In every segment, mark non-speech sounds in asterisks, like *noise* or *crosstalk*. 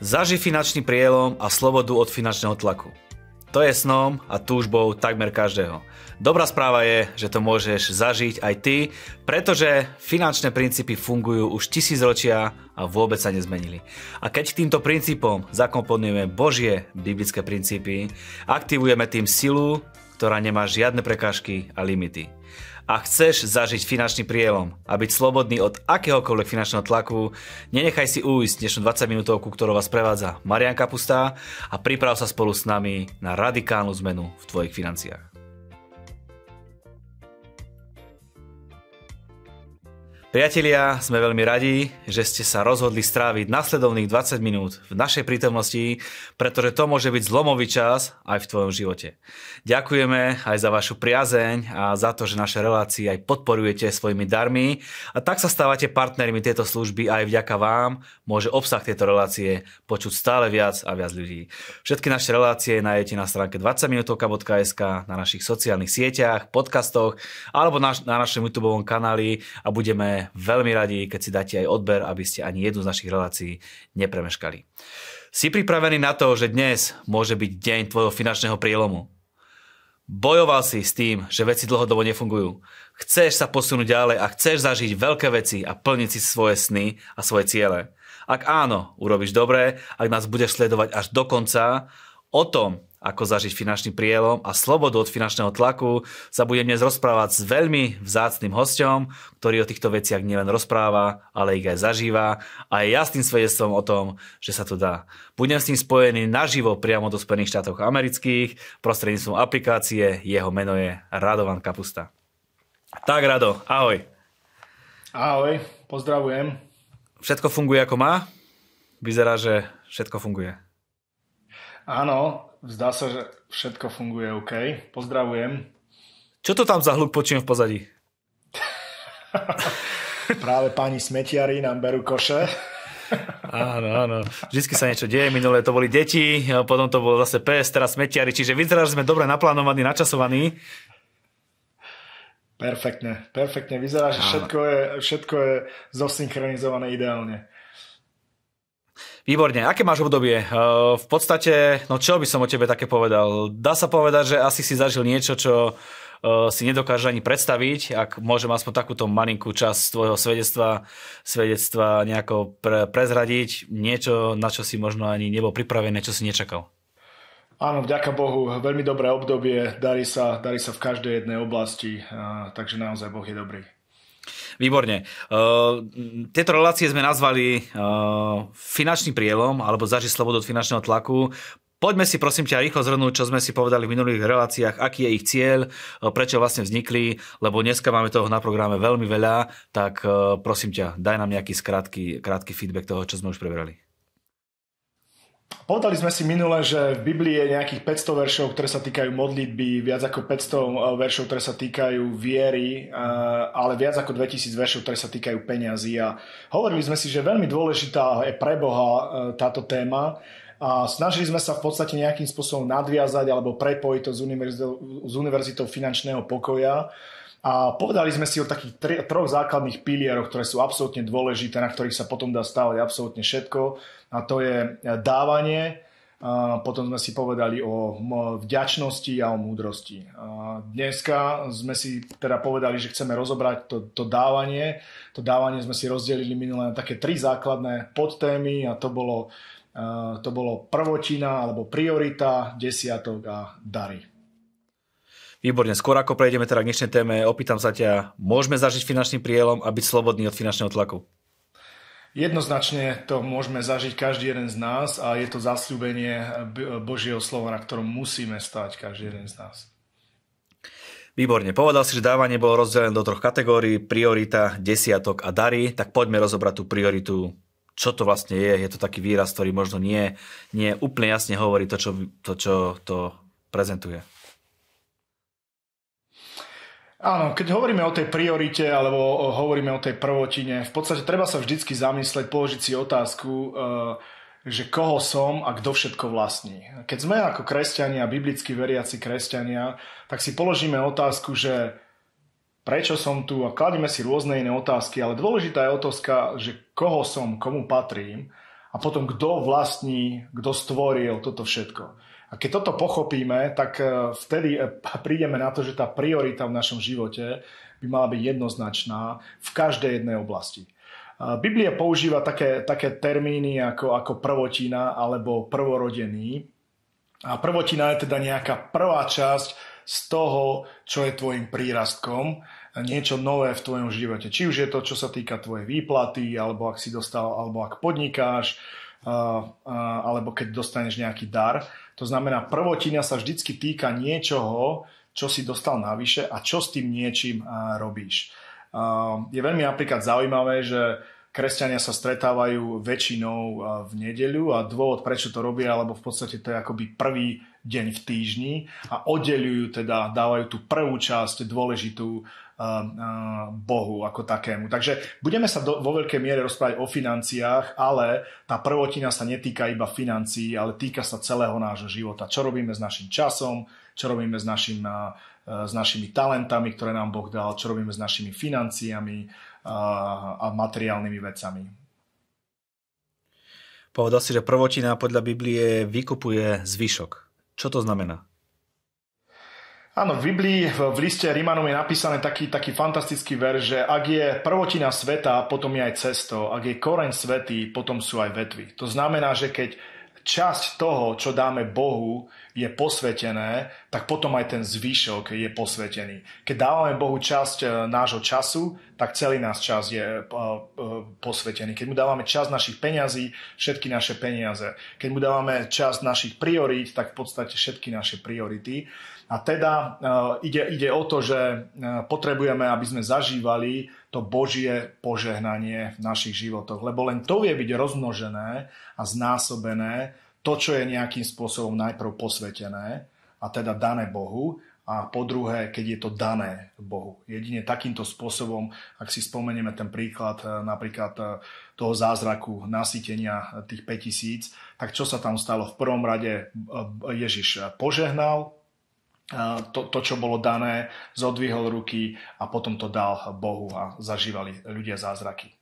Zaži finančný prielom a slobodu od finančného tlaku. To je snom a túžbou takmer každého. Dobrá správa je, že to môžeš zažiť aj ty, pretože finančné princípy fungujú už tisíc ročia a vôbec sa nezmenili. A keď týmto princípom zakomponujeme Božie biblické princípy, aktivujeme tým silu, ktorá nemá žiadne prekážky a limity a chceš zažiť finančný prielom a byť slobodný od akéhokoľvek finančného tlaku, nenechaj si ujsť dnešnú 20 minútovku, ktorou vás prevádza Marian Kapustá a priprav sa spolu s nami na radikálnu zmenu v tvojich financiách. Priatelia, sme veľmi radi, že ste sa rozhodli stráviť nasledovných 20 minút v našej prítomnosti, pretože to môže byť zlomový čas aj v tvojom živote. Ďakujeme aj za vašu priazeň a za to, že naše relácie aj podporujete svojimi darmi a tak sa stávate partnermi tejto služby aj vďaka vám môže obsah tejto relácie počuť stále viac a viac ľudí. Všetky naše relácie nájdete na stránke 20minutovka.sk, na našich sociálnych sieťach, podcastoch alebo na, na našom YouTube kanáli a budeme veľmi radi, keď si dáte aj odber, aby ste ani jednu z našich relácií nepremeškali. Si pripravený na to, že dnes môže byť deň tvojho finančného prielomu. Bojoval si s tým, že veci dlhodobo nefungujú. Chceš sa posunúť ďalej a chceš zažiť veľké veci a plniť si svoje sny a svoje ciele. Ak áno, urobíš dobre, ak nás budeš sledovať až do konca, o tom, ako zažiť finančný prielom a slobodu od finančného tlaku, sa budem dnes rozprávať s veľmi vzácným hostom, ktorý o týchto veciach nielen rozpráva, ale ich aj zažíva a je jasným svedectvom o tom, že sa to dá. Budem s ním spojený naživo priamo do Spojených štátov amerických prostredníctvom aplikácie, jeho meno je Radovan Kapusta. Tak Rado, ahoj. Ahoj, pozdravujem. Všetko funguje ako má? Vyzerá, že všetko funguje. Áno, zdá sa, že všetko funguje OK. Pozdravujem. Čo to tam za hluk počujem v pozadí? *laughs* Práve pani smetiari nám berú koše. áno, áno. Vždycky sa niečo deje. Minulé to boli deti, potom to bolo zase pes, teraz smetiari. Čiže vyzerá, že sme dobre naplánovaní, načasovaní. Perfektne, perfektne. Vyzerá, že všetko je, všetko je zosynchronizované ideálne. Výborne, aké máš obdobie? Eh, v podstate, no čo by som o tebe také povedal? Dá sa povedať, že asi si zažil niečo, čo eh, si nedokáže ani predstaviť, ak môžem aspoň takúto malinkú časť tvojho svedectva, svedectva nejako pre, prezradiť, niečo, na čo si možno ani nebol pripravený, čo si nečakal. Áno, vďaka Bohu, veľmi dobré obdobie, darí sa, darí sa v každej jednej oblasti, takže naozaj Boh je dobrý. Výborne. Uh, tieto relácie sme nazvali uh, finančný prielom alebo zažiť slobodu od finančného tlaku. Poďme si prosím ťa rýchlo zhrnúť, čo sme si povedali v minulých reláciách, aký je ich cieľ, prečo vlastne vznikli, lebo dneska máme toho na programe veľmi veľa, tak prosím ťa, daj nám nejaký skrátky, krátky feedback toho, čo sme už prebrali. Povedali sme si minule, že v Biblii je nejakých 500 veršov, ktoré sa týkajú modlitby, viac ako 500 eh, veršov, ktoré sa týkajú viery, eh, ale viac ako 2000 veršov, ktoré sa týkajú peňazí. A hovorili sme si, že veľmi dôležitá je pre Boha eh, táto téma snažili sme sa v podstate nejakým spôsobom nadviazať alebo prepojiť to s univerzitou, s univerzitou finančného pokoja. A povedali sme si o takých tri, troch základných pilieroch, ktoré sú absolútne dôležité, na ktorých sa potom dá stavať absolútne všetko a to je dávanie. A potom sme si povedali o vďačnosti a o múdrosti. A dneska sme si teda povedali, že chceme rozobrať to, to dávanie. To dávanie sme si rozdelili minulé na také tri základné podtémy a to bolo, to bolo prvotina alebo priorita, desiatok a dary. Výborne, skôr ako prejdeme teda k dnešnej téme, opýtam sa ťa, môžeme zažiť finančný prielom a byť slobodný od finančného tlaku? Jednoznačne to môžeme zažiť každý jeden z nás a je to zasľúbenie Božieho slova, na ktorom musíme stať každý jeden z nás. Výborne, povedal si, že dávanie bolo rozdelené do troch kategórií, priorita, desiatok a dary, tak poďme rozobrať tú prioritu, čo to vlastne je. Je to taký výraz, ktorý možno nie, nie úplne jasne hovorí to, čo to, čo to prezentuje. Áno, keď hovoríme o tej priorite alebo hovoríme o tej prvotine, v podstate treba sa vždycky zamysleť, položiť si otázku, eh, že koho som a kto všetko vlastní. Keď sme ako kresťania, biblicky veriaci kresťania, tak si položíme otázku, že prečo som tu a kladíme si rôzne iné otázky, ale dôležitá je otázka, že koho som, komu patrím a potom kto vlastní, kto stvoril toto všetko. A keď toto pochopíme, tak e, vtedy e, *laughs* prídeme na to, že tá priorita v našom živote by mala byť jednoznačná v každej jednej oblasti. Biblia používa také, také termíny ako, ako prvotina alebo prvorodený. A prvotina je teda nejaká prvá časť z toho, čo je tvojim prírastkom, niečo nové v tvojom živote. Či už je to, čo sa týka tvojej výplaty, alebo ak si dostal, alebo ak podnikáš, alebo keď dostaneš nejaký dar. To znamená, prvotina sa vždycky týka niečoho, čo si dostal navyše a čo s tým niečím robíš. Je veľmi napríklad zaujímavé, že kresťania sa stretávajú väčšinou v nedeľu a dôvod, prečo to robia, alebo v podstate to je akoby prvý deň v týždni a oddelujú teda, dávajú tú prvú časť dôležitú Bohu ako takému. Takže budeme sa do, vo veľkej miere rozprávať o financiách, ale tá prvotina sa netýka iba financií, ale týka sa celého nášho života. Čo robíme s našim časom, čo robíme s, našim, s našimi talentami, ktoré nám Boh dal, čo robíme s našimi financiami a materiálnymi vecami. Povedal si, že prvotina podľa Biblie vykupuje zvyšok. Čo to znamená? Áno, v Biblii, v liste Rímanom je napísané taký, taký fantastický ver, že ak je prvotina sveta, potom je aj cesto. Ak je koreň svetý, potom sú aj vetvy. To znamená, že keď časť toho, čo dáme Bohu, je posvetené, tak potom aj ten zvyšok je posvetený. Keď dávame Bohu časť e, nášho času, tak celý náš čas je e, e, posvetený. Keď mu dávame časť našich peňazí, všetky naše peniaze. Keď mu dávame časť našich priorít, tak v podstate všetky naše priority. A teda ide, ide o to, že potrebujeme, aby sme zažívali to Božie požehnanie v našich životoch. Lebo len to vie byť rozmnožené a znásobené, to, čo je nejakým spôsobom najprv posvetené a teda dané Bohu a po druhé, keď je to dané Bohu. Jedine takýmto spôsobom, ak si spomenieme ten príklad e, napríklad e, toho zázraku nasytenia tých 5000, tak čo sa tam stalo? V prvom rade e, Ježiš požehnal to, to, čo bolo dané, zodvihol ruky a potom to dal Bohu a zažívali ľudia zázraky.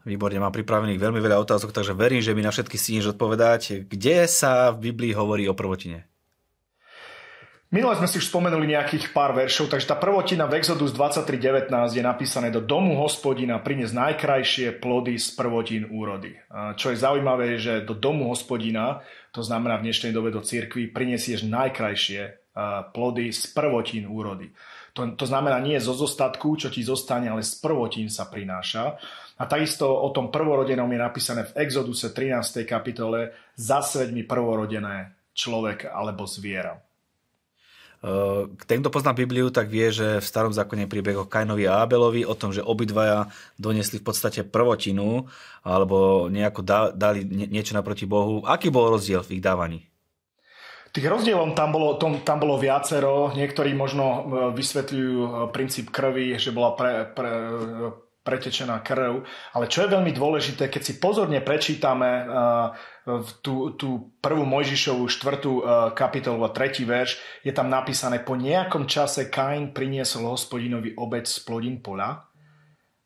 Výborne, mám pripravených veľmi veľa otázok, takže verím, že mi na všetky stihneš odpovedať. Kde sa v Biblii hovorí o prvotine? Minule sme si už spomenuli nejakých pár veršov, takže tá prvotina v Exodus 23.19 je napísané do domu hospodina priniesť najkrajšie plody z prvotín úrody. Čo je zaujímavé, že do domu hospodina, to znamená v dnešnej dobe do cirkvi, prinesieš najkrajšie plody z prvotín úrody. To, to znamená nie zo zostatku, čo ti zostane, ale z prvotín sa prináša. A takisto o tom prvorodenom je napísané v Exoduse 13. kapitole Zasveď mi prvorodené človek alebo zviera. Ten, kto pozná Bibliu, tak vie, že v starom zákone príbeh o Kainovi a Abelovi, o tom, že obidvaja donesli v podstate prvotinu alebo nejako dali niečo naproti Bohu. Aký bol rozdiel v ich dávaní? Tých rozdielov tam bolo, tom, tam bolo viacero. Niektorí možno e, vysvetľujú e, princíp krvi, že bola pre, pre, pretečená krv. Ale čo je veľmi dôležité, keď si pozorne prečítame uh, tú, tú prvú Mojžišovú štvrtú uh, kapitolu a tretí verš, je tam napísané, po nejakom čase Kain priniesol hospodinovi obec z plodín pola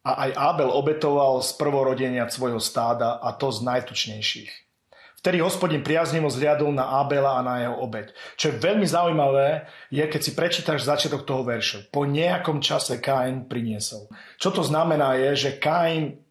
a aj Abel obetoval z prvorodenia svojho stáda a to z najtučnejších. Vtedy hospodin priaznivo zliadol na Abela a na jeho obeď. Čo je veľmi zaujímavé, je, keď si prečítaš začiatok toho verša. Po nejakom čase Kain priniesol. Čo to znamená je, že Kain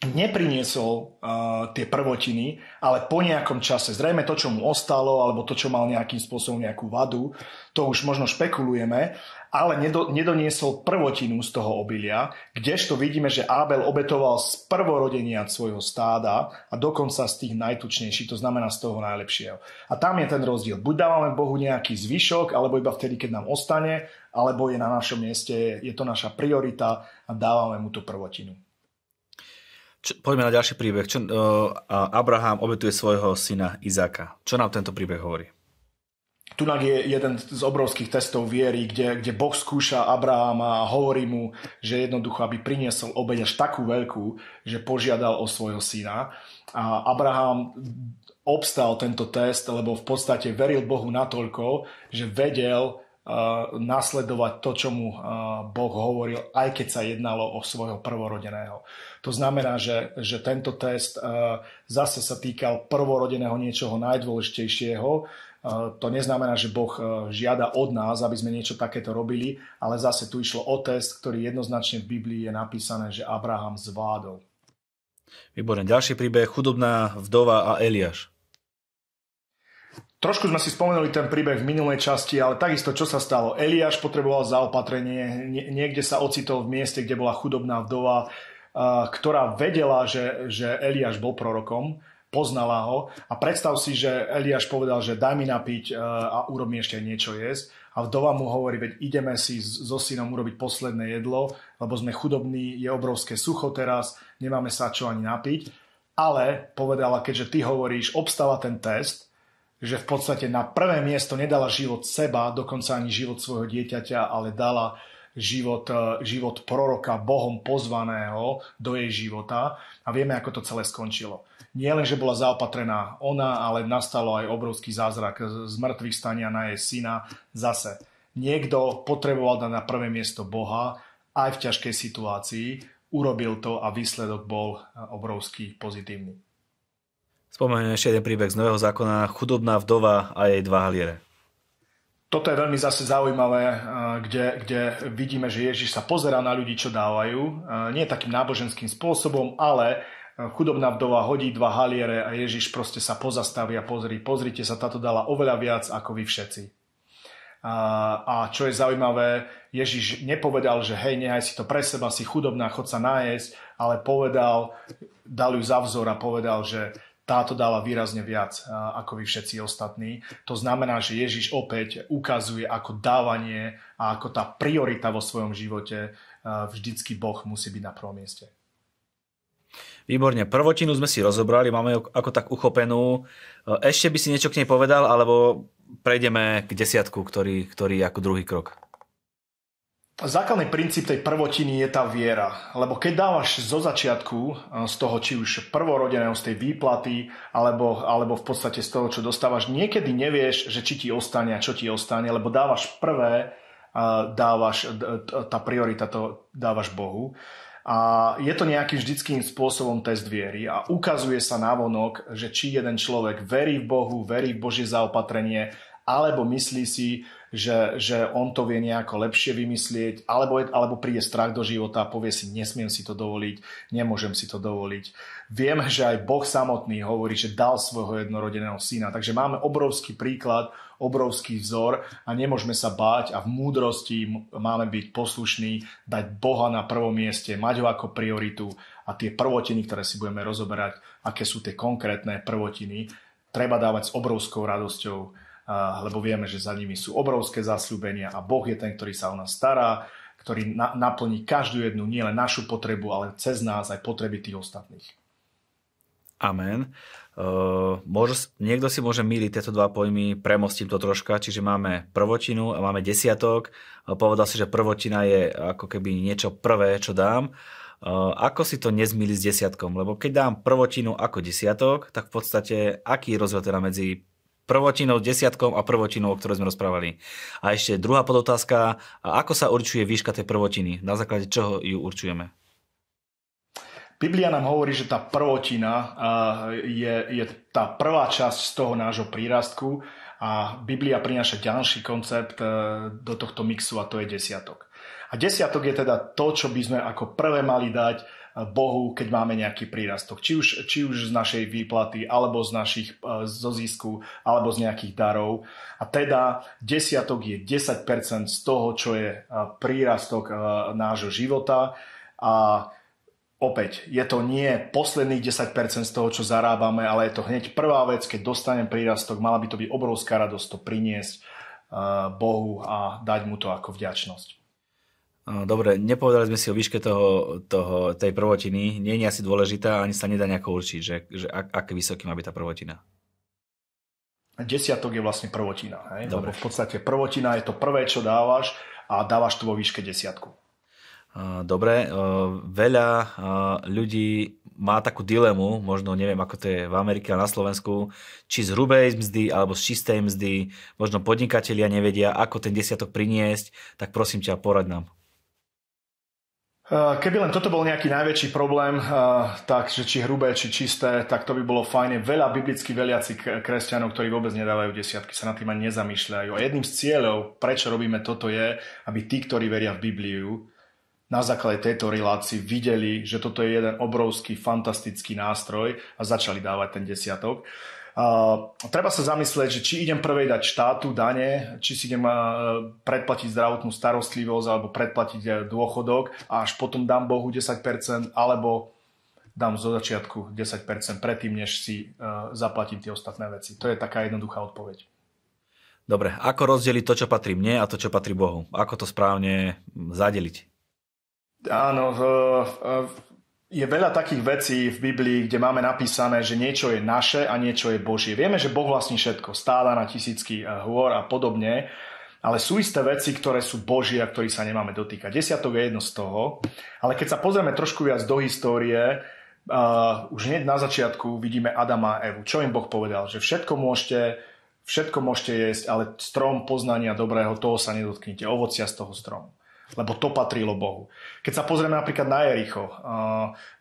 nepriniesol uh, tie prvotiny, ale po nejakom čase, zrejme to, čo mu ostalo, alebo to, čo mal nejakým spôsobom nejakú vadu, to už možno špekulujeme, ale nedo, nedoniesol prvotinu z toho obilia, kdežto vidíme, že Abel obetoval z prvorodenia svojho stáda a dokonca z tých najtučnejších, to znamená z toho najlepšieho. A tam je ten rozdiel. Buď dávame Bohu nejaký zvyšok, alebo iba vtedy, keď nám ostane, alebo je na našom mieste, je to naša priorita a dávame mu tú prvotinu. Čo, poďme na ďalší príbeh. Čo, uh, Abraham obetuje svojho syna Izáka. Čo nám tento príbeh hovorí? Tunak je jeden z obrovských testov viery, kde, kde Boh skúša Abrahama a hovorí mu, že jednoducho, aby priniesol obeď až takú veľkú, že požiadal o svojho syna. A Abraham obstal tento test, lebo v podstate veril Bohu natoľko, že vedel, nasledovať to, čo mu Boh hovoril, aj keď sa jednalo o svojho prvorodeného. To znamená, že, že tento test zase sa týkal prvorodeného niečoho najdôležitejšieho. To neznamená, že Boh žiada od nás, aby sme niečo takéto robili, ale zase tu išlo o test, ktorý jednoznačne v Biblii je napísané, že Abraham zvládol. Výborne. Ďalší príbeh, chudobná vdova a Eliáš. Trošku sme si spomenuli ten príbeh v minulej časti, ale takisto čo sa stalo? Eliáš potreboval zaopatrenie, niekde sa ocitol v mieste, kde bola chudobná vdova, ktorá vedela, že, že Eliáš bol prorokom, poznala ho a predstav si, že Eliáš povedal, že daj mi napiť a urob mi ešte niečo jesť a vdova mu hovorí, veď ideme si so synom urobiť posledné jedlo, lebo sme chudobní, je obrovské sucho teraz, nemáme sa čo ani napiť. Ale povedala, keďže ty hovoríš, obstáva ten test, že v podstate na prvé miesto nedala život seba, dokonca ani život svojho dieťaťa, ale dala život, e, život proroka Bohom pozvaného do jej života a vieme, ako to celé skončilo. Nie len, že bola zaopatrená ona, ale nastalo aj obrovský zázrak z mŕtvych stania na jej syna. Zase niekto potreboval dať na prvé miesto Boha aj v ťažkej situácii, urobil to a výsledok bol obrovský pozitívny. Spomeniem ešte jeden príbeh z Nového zákona, chudobná vdova a jej dva haliere. Toto je veľmi zase zaujímavé, kde, kde vidíme, že Ježiš sa pozerá na ľudí, čo dávajú. Nie takým náboženským spôsobom, ale chudobná vdova hodí dva haliere a Ježiš proste sa pozastaví a pozri, pozrite sa, táto dala oveľa viac ako vy všetci. A, a čo je zaujímavé, Ježiš nepovedal, že hej, nehaj si to pre seba, si chudobná, chod sa nájsť, ale povedal, dal ju za vzor a povedal, že táto dala výrazne viac ako vy všetci ostatní. To znamená, že Ježiš opäť ukazuje, ako dávanie a ako tá priorita vo svojom živote vždycky Boh musí byť na prvom mieste. Výborne, prvotinu sme si rozobrali, máme ju ako tak uchopenú. Ešte by si niečo k nej povedal, alebo prejdeme k desiatku, ktorý, ktorý je ako druhý krok? Základný princíp tej prvotiny je tá viera. Lebo keď dávaš zo začiatku, z toho či už prvorodeného, z tej výplaty, alebo, alebo v podstate z toho, čo dostávaš, niekedy nevieš, že či ti ostane a čo ti ostane, lebo dávaš prvé, dávaš, tá priorita to dávaš Bohu. A je to nejakým vždyckým spôsobom test viery a ukazuje sa návonok, že či jeden človek verí v Bohu, verí v Božie zaopatrenie, alebo myslí si, že, že on to vie nejako lepšie vymyslieť, alebo, alebo príde strach do života a povie si, nesmiem si to dovoliť, nemôžem si to dovoliť. Vieme, že aj Boh samotný hovorí, že dal svojho jednorodeného syna, takže máme obrovský príklad obrovský vzor a nemôžeme sa báť a v múdrosti máme byť poslušní, dať Boha na prvom mieste, mať ho ako prioritu a tie prvotiny, ktoré si budeme rozoberať, aké sú tie konkrétne prvotiny, treba dávať s obrovskou radosťou, lebo vieme, že za nimi sú obrovské zasľúbenia a Boh je ten, ktorý sa o nás stará, ktorý na, naplní každú jednu, nielen našu potrebu, ale cez nás aj potreby tých ostatných. Amen. Uh, môže, niekto si môže míliť tieto dva pojmy, premostím to troška, čiže máme prvotinu a máme desiatok. Uh, povedal si, že prvotina je ako keby niečo prvé, čo dám. Uh, ako si to nezmýli s desiatkom? Lebo keď dám prvotinu ako desiatok, tak v podstate aký je rozdiel teda medzi prvotinou, desiatkom a prvotinou, o ktorej sme rozprávali. A ešte druhá podotázka, ako sa určuje výška tej prvotiny? Na základe čoho ju určujeme? Biblia nám hovorí, že tá prvotina je, je tá prvá časť z toho nášho prírastku a Biblia prináša ďalší koncept e, do tohto mixu a to je desiatok. A desiatok je teda to, čo by sme ako prvé mali dať Bohu, keď máme nejaký prírastok. Či už, či už z našej výplaty, alebo z našich e, zo zisku, alebo z nejakých darov. A teda desiatok je 10% z toho, čo je prírastok nášho života. A Opäť, je to nie posledných 10% z toho, čo zarábame, ale je to hneď prvá vec, keď dostanem prírastok, mala by to byť obrovská radosť to priniesť Bohu a dať mu to ako vďačnosť. Dobre, nepovedali sme si o výške toho, toho, tej prvotiny. Nie je asi dôležitá, ani sa nedá nejako určiť, že, že ak, aké vysoký má byť tá prvotina. Desiatok je vlastne prvotina. Hej? Dobre. Lebo v podstate prvotina je to prvé, čo dávaš a dávaš to vo výške desiatku. Dobre, veľa ľudí má takú dilemu, možno neviem, ako to je v Amerike a na Slovensku, či z hrubej mzdy alebo z čistej mzdy, možno podnikatelia nevedia, ako ten desiatok priniesť, tak prosím ťa, porad nám. Keby len toto bol nejaký najväčší problém, tak že či hrubé, či čisté, tak to by bolo fajne. Veľa biblicky veliaci kresťanov, ktorí vôbec nedávajú desiatky, sa nad tým ani nezamýšľajú. A jedným z cieľov, prečo robíme toto je, aby tí, ktorí veria v Bibliu, na základe tejto relácii videli, že toto je jeden obrovský, fantastický nástroj a začali dávať ten desiatok. Uh, treba sa zamyslieť, že či idem prvej dať štátu dane, či si idem uh, predplatiť zdravotnú starostlivosť alebo predplatiť uh, dôchodok a až potom dám Bohu 10%, alebo dám zo začiatku 10% predtým, než si uh, zaplatím tie ostatné veci. To je taká jednoduchá odpoveď. Dobre, ako rozdeliť to, čo patrí mne a to, čo patrí Bohu? Ako to správne zadeliť? Áno, je veľa takých vecí v Biblii, kde máme napísané, že niečo je naše a niečo je Božie. Vieme, že Boh vlastní všetko, stáda na tisícky eh, hôr a podobne, ale sú isté veci, ktoré sú Božie a ktorých sa nemáme dotýkať. Desiatok je jedno z toho, ale keď sa pozrieme trošku viac do histórie, uh, už hneď na začiatku vidíme Adama a Evu. Čo im Boh povedal? Že všetko môžete, všetko môžete jesť, ale strom poznania dobrého, toho sa nedotknite, ovocia z toho stromu lebo to patrilo Bohu. Keď sa pozrieme napríklad na Jericho,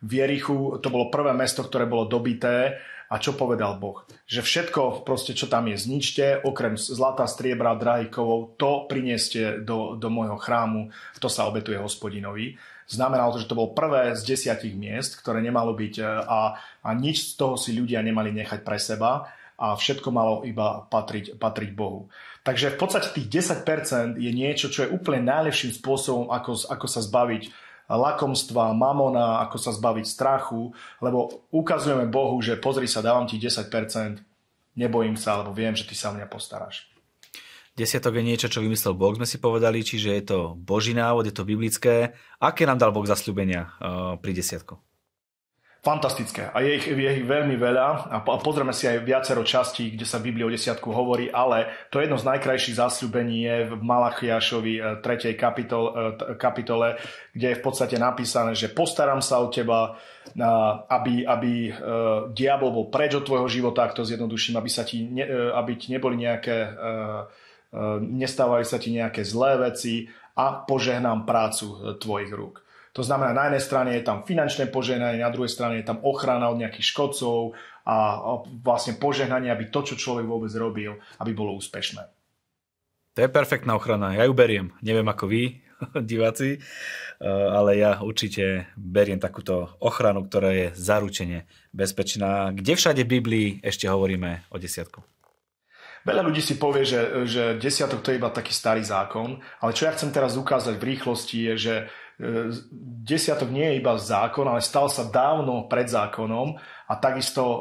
v Jerichu to bolo prvé mesto, ktoré bolo dobité a čo povedal Boh? Že všetko, proste, čo tam je, zničte, okrem zlata, striebra, drahých to prinieste do, do môjho chrámu, to sa obetuje hospodinovi. Znamenalo to, že to bolo prvé z desiatich miest, ktoré nemalo byť e, a, a nič z toho si ľudia nemali nechať pre seba a všetko malo iba patriť, patriť Bohu. Takže v podstate tých 10% je niečo, čo je úplne najlepším spôsobom, ako, ako sa zbaviť lakomstva, mamona, ako sa zbaviť strachu, lebo ukazujeme Bohu, že pozri sa, dávam ti 10%, nebojím sa, lebo viem, že ty sa o mňa postaráš. Desiatok je niečo, čo vymyslel Boh, sme si povedali, čiže je to Boží návod, je to biblické. Aké nám dal Boh zasľúbenia uh, pri desiatku? Fantastické a je ich, je ich veľmi veľa a pozrieme si aj viacero častí, kde sa Biblia o desiatku hovorí, ale to jedno z najkrajších zasľúbení je v Malachiašovi 3. E, kapitol, e, kapitole, kde je v podstate napísané, že postaram sa o teba, aby, aby e, diabol bol preč od tvojho života, ak to zjednoduším, aby, sa ti aby ti neboli nejaké, nestávali sa ti nejaké zlé veci a požehnám prácu tvojich rúk. To znamená, na jednej strane je tam finančné požehnanie, na druhej strane je tam ochrana od nejakých škodcov a vlastne požehnanie, aby to, čo človek vôbec robil, aby bolo úspešné. To je perfektná ochrana, ja ju beriem. Neviem ako vy, *laughs* diváci, eh, ale ja určite beriem takúto ochranu, ktorá je zaručene bezpečná. Kde všade v Biblii ešte hovoríme o desiatku? Veľa ľudí si povie, že, že desiatok to je iba taký starý zákon, ale čo ja chcem teraz ukázať v rýchlosti je, že desiatok nie je iba zákon, ale stal sa dávno pred zákonom a takisto e,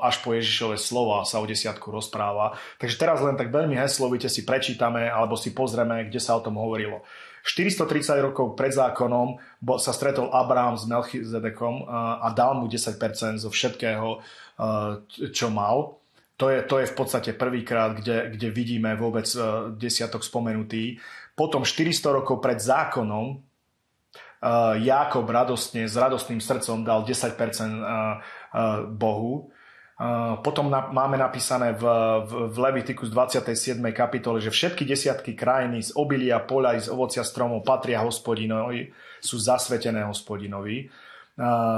až po Ježišové slova sa o desiatku rozpráva. Takže teraz len tak veľmi heslovite si prečítame alebo si pozrieme, kde sa o tom hovorilo. 430 rokov pred zákonom sa stretol Abraham s Melchizedekom e, a dal mu 10% zo všetkého, e, čo mal. To je, to je v podstate prvýkrát, kde, kde vidíme vôbec desiatok spomenutý. Potom 400 rokov pred zákonom Jákob radostne, s radostným srdcom dal 10% Bohu. Potom máme napísané v, v, v Levitiku z 27. kapitole, že všetky desiatky krajiny z obilia, poľa i z ovocia stromov patria hospodinovi, sú zasvetené hospodinovi.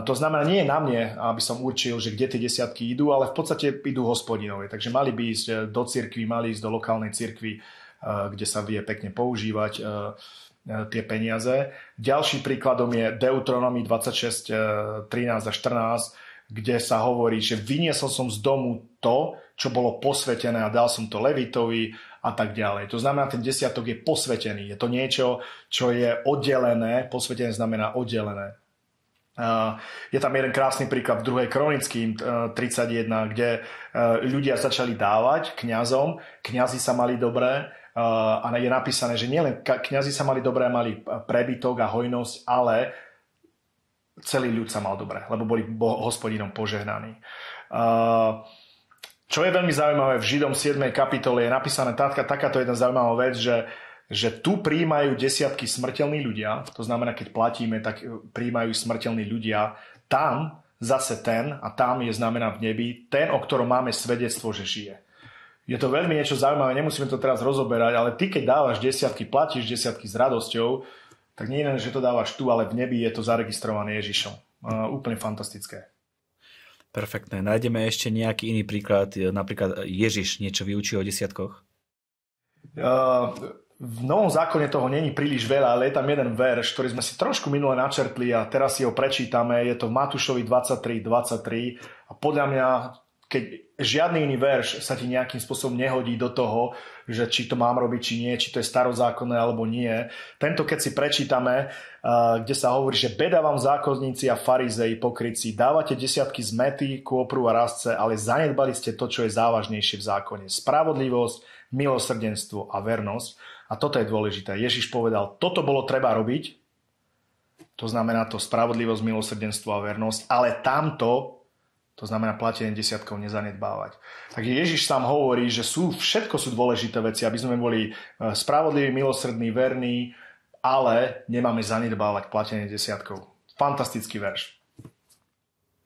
To znamená, nie je na mne, aby som určil, že kde tie desiatky idú, ale v podstate idú hospodinovi. Takže mali by ísť do cirkvi, mali ísť do lokálnej cirkvi, kde sa vie pekne používať tie peniaze. Ďalší príkladom je Deuteronomy 26, 13 a 14, kde sa hovorí, že vyniesol som z domu to, čo bolo posvetené a dal som to Levitovi a tak ďalej. To znamená, ten desiatok je posvetený. Je to niečo, čo je oddelené. Posvetené znamená oddelené. E, je tam jeden krásny príklad v 2. kronickým 31, e, kde ľudia začali dávať kňazom, kňazi sa mali dobré, a je napísané, že nielen kňazi sa mali dobré, mali prebytok a hojnosť, ale celý ľud sa mal dobre, lebo boli hospodinom požehnaní. Čo je veľmi zaujímavé, v Židom 7. kapitole je napísané taká, takáto jedna zaujímavá vec, že, že tu príjmajú desiatky smrteľní ľudia, to znamená, keď platíme, tak príjmajú smrteľní ľudia, tam zase ten, a tam je znamená v nebi, ten, o ktorom máme svedectvo, že žije. Je to veľmi niečo zaujímavé, nemusíme to teraz rozoberať, ale ty, keď dávaš desiatky, platíš desiatky s radosťou, tak nie len, že to dávaš tu, ale v nebi je to zaregistrované Ježišom. Uh, úplne fantastické. Perfektné. Nájdeme ešte nejaký iný príklad, napríklad Ježiš niečo vyučí o desiatkoch? Uh, v Novom zákone toho není príliš veľa, ale je tam jeden verš, ktorý sme si trošku minule načrtli a teraz si ho prečítame. Je to v Matúšovi 23, 23 a podľa mňa keď žiadny iný verš sa ti nejakým spôsobom nehodí do toho, že či to mám robiť, či nie, či to je starozákonné alebo nie. Tento, keď si prečítame, kde sa hovorí, že beda vám zákonníci a farizei, pokryci, dávate desiatky zmety, kôpru a rastce, ale zanedbali ste to, čo je závažnejšie v zákone. Spravodlivosť, milosrdenstvo a vernosť. A toto je dôležité. Ježiš povedal, toto bolo treba robiť, to znamená to spravodlivosť, milosrdenstvo a vernosť, ale tamto to znamená platenie desiatkov nezanedbávať. Tak Ježiš sám hovorí, že sú, všetko sú dôležité veci, aby sme boli e, spravodliví, milosrdní, verní, ale nemáme zanedbávať platenie desiatkov. Fantastický verš.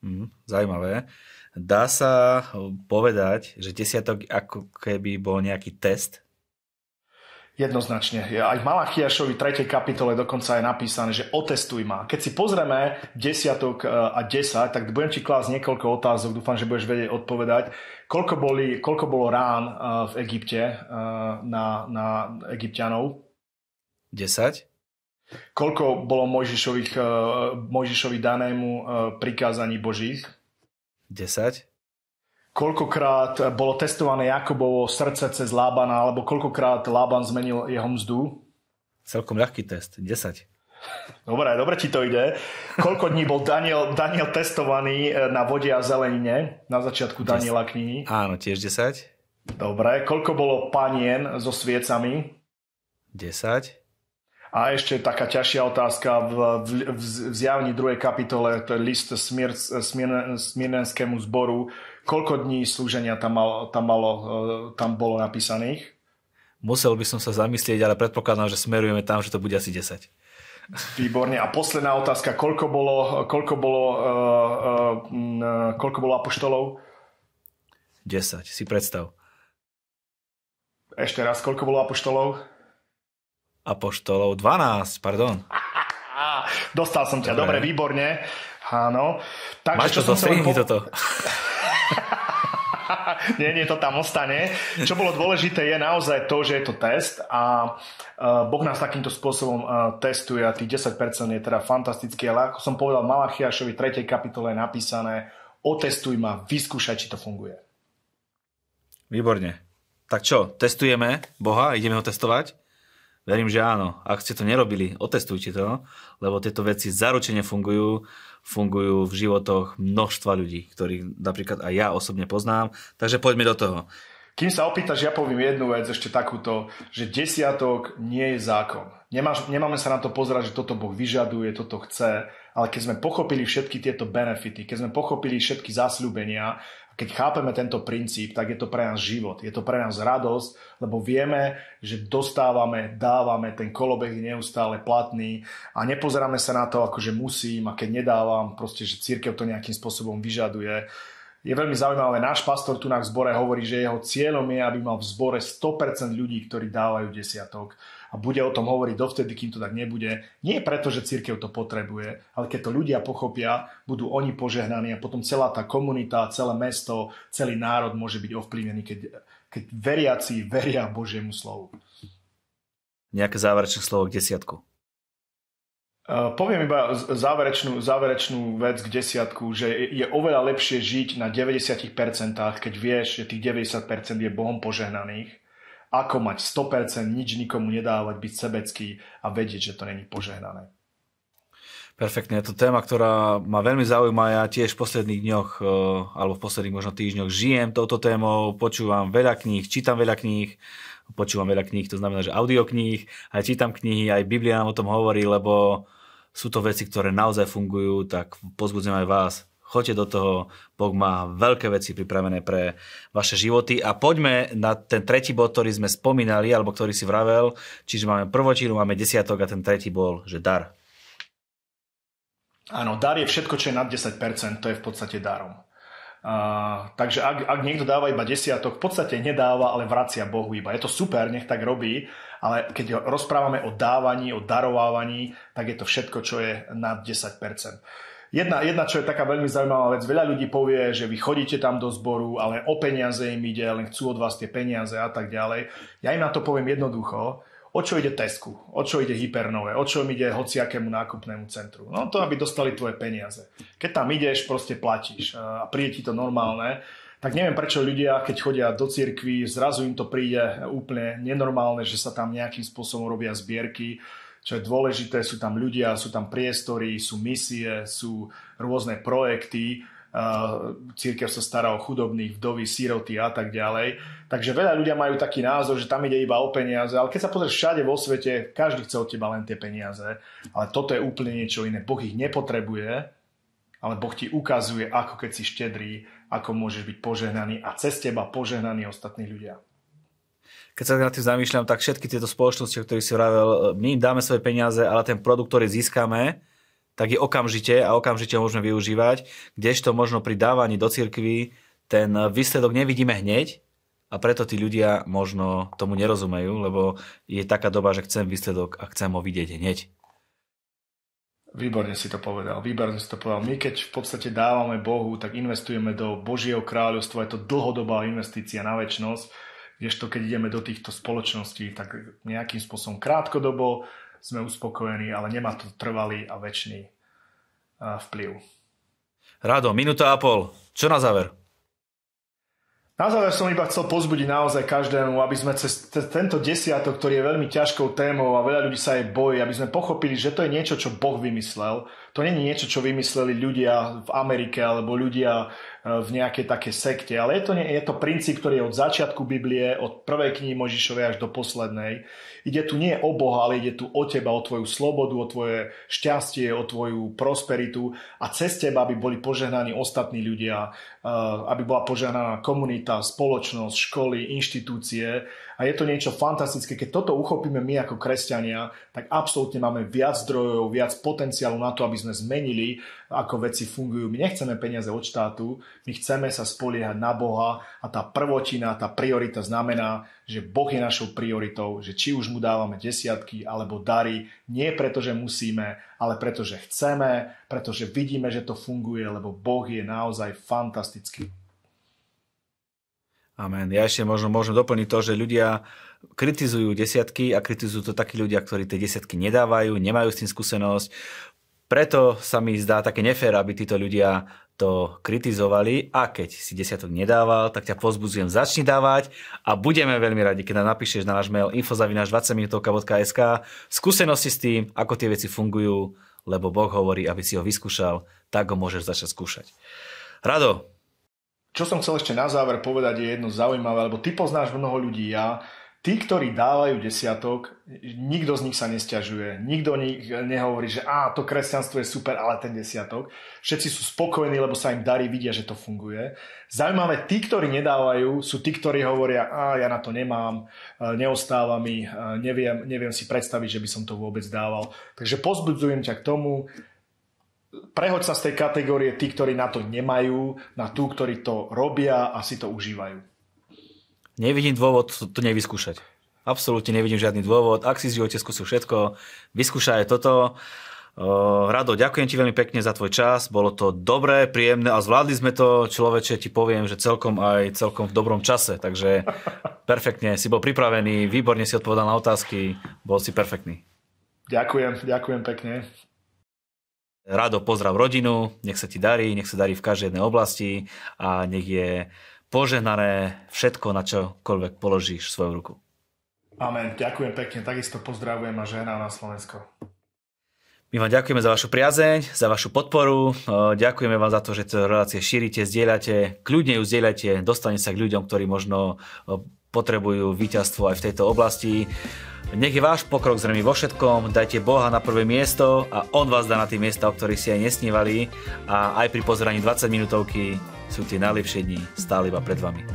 Mm, zaujímavé. Dá sa povedať, že desiatok ako keby bol nejaký test Jednoznačne. Aj v Malachiašovi 3. kapitole dokonca je napísané, že otestuj ma. Keď si pozrieme desiatok e, a 10, tak budem ti klásť niekoľko otázok, dúfam, že budeš vedieť odpovedať. Koľko, boli, koľko bolo rán e, v Egypte e, na, na egyptianov? 10. Koľko bolo Mojžišovi danému prikázaní Božích? 10 koľkokrát bolo testované Jakobovo srdce cez Lábana, alebo koľkokrát Lában zmenil jeho mzdu? Celkom ľahký test, 10. Dobre, dobre ti to ide. Koľko dní bol Daniel, Daniel testovaný e, na vode a zelenine na začiatku Daniela knihy? Áno, tiež 10. Dobre, koľko bolo panien so sviecami? 10. A ešte taká ťažšia otázka v, v, v, v zjavni druhej kapitole, to je list Smier, Smier, Smierenskému zboru. Koľko dní slúženia tam, mal, tam, malo, e, tam bolo napísaných? Musel by som sa zamyslieť, ale predpokladám, že smerujeme tam, že to bude asi 10. Výborne. A posledná otázka, koľko bolo, koľko bolo, uh, uh, koľko bolo apoštolov? 10, si predstav. Ešte raz, koľko bolo apoštolov? Apoštolov 12, pardon. Dostal som ťa, dobre, dobre výborne. Áno. Takže, Máš to po... toto. *laughs* nie, nie, to tam ostane. Čo bolo dôležité je naozaj to, že je to test a e, Boh nás takýmto spôsobom e, testuje a tých 10% je teda fantastický, ale ako som povedal, Malachiašovi 3. kapitole je napísané otestuj ma, vyskúšaj, či to funguje. Výborne. Tak čo, testujeme Boha, ideme ho testovať? Verím, že áno. Ak ste to nerobili, otestujte to, lebo tieto veci zaručene fungujú, fungujú v životoch množstva ľudí, ktorých napríklad aj ja osobne poznám. Takže poďme do toho. Kým sa opýtaš, ja poviem jednu vec, ešte takúto, že desiatok nie je zákon. Nemáš, nemáme sa na to pozerať, že toto Boh vyžaduje, toto chce, ale keď sme pochopili všetky tieto benefity, keď sme pochopili všetky zasľúbenia keď chápeme tento princíp, tak je to pre nás život, je to pre nás radosť, lebo vieme, že dostávame, dávame, ten kolobeh je neustále platný a nepozeráme sa na to, ako že musím a keď nedávam, proste, že církev to nejakým spôsobom vyžaduje. Je veľmi zaujímavé, náš pastor tu na zbore hovorí, že jeho cieľom je, aby mal v zbore 100% ľudí, ktorí dávajú desiatok a bude o tom hovoriť dovtedy, kým to tak nebude. Nie preto, že církev to potrebuje, ale keď to ľudia pochopia, budú oni požehnaní a potom celá tá komunita, celé mesto, celý národ môže byť ovplyvnený, keď, keď veriaci veria Božiemu slovu. Nejaké záverečné slovo k desiatku. Uh, poviem iba záverečnú, záverečnú vec k desiatku, že je oveľa lepšie žiť na 90%, keď vieš, že tých 90% je Bohom požehnaných, ako mať 100%, nič nikomu nedávať, byť sebecký a vedieť, že to není požehnané. Perfektne, je to téma, ktorá ma veľmi zaujíma. Ja tiež v posledných dňoch, eh, alebo v posledných možno týždňoch žijem touto témou, počúvam veľa kníh, čítam veľa kníh, počúvam veľa kníh, to znamená, že audiokníh, aj čítam knihy, aj Biblia nám o tom hovorí, lebo sú to veci, ktoré naozaj fungujú, tak pozbudzujem aj vás, choďte do toho, Boh má veľké veci pripravené pre vaše životy. A poďme na ten tretí bod, ktorý sme spomínali, alebo ktorý si vravel, čiže máme prvočíru, máme desiatok a ten tretí bol, že dar. Áno, dar je všetko, čo je nad 10%, to je v podstate darom. Uh, takže ak, ak niekto dáva iba desiatok, v podstate nedáva, ale vracia Bohu iba. Je to super, nech tak robí, ale keď rozprávame o dávaní, o darovávaní, tak je to všetko, čo je nad 10%. Jedna, jedna, čo je taká veľmi zaujímavá vec, veľa ľudí povie, že vy chodíte tam do zboru, ale o peniaze im ide, len chcú od vás tie peniaze a tak ďalej. Ja im na to poviem jednoducho, o čo ide Tesku, o čo ide Hypernové, o čo ide hociakému nákupnému centru. No to, aby dostali tvoje peniaze. Keď tam ideš, proste platíš a príde ti to normálne. Tak neviem, prečo ľudia, keď chodia do cirkvi, zrazu im to príde úplne nenormálne, že sa tam nejakým spôsobom robia zbierky čo je dôležité, sú tam ľudia, sú tam priestory, sú misie, sú rôzne projekty, církev sa stará o chudobných, vdovy, síroty a tak ďalej. Takže veľa ľudia majú taký názor, že tam ide iba o peniaze, ale keď sa pozrieš všade vo svete, každý chce od teba len tie peniaze, ale toto je úplne niečo iné. Boh ich nepotrebuje, ale Boh ti ukazuje, ako keď si štedrý, ako môžeš byť požehnaný a cez teba požehnaní ostatní ľudia keď sa na tým zamýšľam, tak všetky tieto spoločnosti, o ktorých si hovoril, my im dáme svoje peniaze, ale ten produkt, ktorý získame, tak je okamžite a okamžite môžeme využívať, kdežto možno pri dávaní do cirkvi ten výsledok nevidíme hneď a preto tí ľudia možno tomu nerozumejú, lebo je taká doba, že chcem výsledok a chcem ho vidieť hneď. Výborne si to povedal, výborne si to povedal. My keď v podstate dávame Bohu, tak investujeme do Božieho kráľovstva, je to dlhodobá investícia na väčnosť to, keď ideme do týchto spoločností, tak nejakým spôsobom krátkodobo sme uspokojení, ale nemá to trvalý a väčší vplyv. Rado, minúta a pol. Čo na záver? Na záver som iba chcel pozbudiť naozaj každému, aby sme cez tento desiatok, ktorý je veľmi ťažkou témou a veľa ľudí sa jej bojí, aby sme pochopili, že to je niečo, čo Boh vymyslel. To nie je niečo, čo vymysleli ľudia v Amerike alebo ľudia v nejakej také sekte, ale je to, je to princíp, ktorý je od začiatku Biblie, od prvej knihy Možišovej až do poslednej. Ide tu nie o Boha, ale ide tu o teba, o tvoju slobodu, o tvoje šťastie, o tvoju prosperitu a cez teba, aby boli požehnaní ostatní ľudia, aby bola požehnaná komunita, spoločnosť, školy, inštitúcie a je to niečo fantastické. Keď toto uchopíme my ako kresťania, tak absolútne máme viac zdrojov, viac potenciálu na to, aby sme zmenili, ako veci fungujú. My nechceme peniaze od štátu, my chceme sa spoliehať na Boha a tá prvotina, tá priorita znamená, že Boh je našou prioritou, že či už mu dávame desiatky alebo dary, nie preto, že musíme, ale preto, že chceme, pretože vidíme, že to funguje, lebo Boh je naozaj fantastický. Amen. Ja ešte možno môžem doplniť to, že ľudia kritizujú desiatky a kritizujú to takí ľudia, ktorí tie desiatky nedávajú, nemajú s tým skúsenosť. Preto sa mi zdá také nefér, aby títo ľudia to kritizovali a keď si desiatok nedával, tak ťa pozbudzujem, začni dávať a budeme veľmi radi, keď nám napíšeš na náš mail infozavinaš 20 minutovka.sk skúsenosti s tým, ako tie veci fungujú, lebo Boh hovorí, aby si ho vyskúšal, tak ho môžeš začať skúšať. Rado, čo som chcel ešte na záver povedať je jedno zaujímavé, lebo ty poznáš mnoho ľudí, ja, tí, ktorí dávajú desiatok, nikto z nich sa nestiažuje, nikto nich nehovorí, že á, to kresťanstvo je super, ale ten desiatok. Všetci sú spokojní, lebo sa im darí, vidia, že to funguje. Zaujímavé, tí, ktorí nedávajú, sú tí, ktorí hovoria, a ja na to nemám, neostáva mi, neviem, neviem si predstaviť, že by som to vôbec dával. Takže pozbudzujem ťa k tomu, prehoď sa z tej kategórie tí, ktorí na to nemajú, na tú, ktorí to robia a si to užívajú. Nevidím dôvod to nevyskúšať. Absolútne nevidím žiadny dôvod. Ak si v živote skúsil všetko, vyskúšaj toto. Rado, ďakujem ti veľmi pekne za tvoj čas. Bolo to dobré, príjemné a zvládli sme to. Človeče, ti poviem, že celkom aj celkom v dobrom čase. Takže *laughs* perfektne, si bol pripravený, výborne si odpovedal na otázky, bol si perfektný. Ďakujem, ďakujem pekne. Rado pozdrav rodinu, nech sa ti darí, nech sa darí v každej jednej oblasti a nech je požehnané všetko, na čokoľvek položíš svoju ruku. Amen. Ďakujem pekne. Takisto pozdravujem a žena na Slovensko. My vám ďakujeme za vašu priazeň, za vašu podporu. Ďakujeme vám za to, že to relácie šírite, zdieľate. Kľudne ju zdieľate, dostane sa k ľuďom, ktorí možno potrebujú víťazstvo aj v tejto oblasti. Nech je váš pokrok zrejmy vo všetkom, dajte Boha na prvé miesto a On vás dá na tie miesta, o ktorých si aj nesnívali a aj pri pozeraní 20 minútovky sú tie najlepšie dni stále iba pred vami.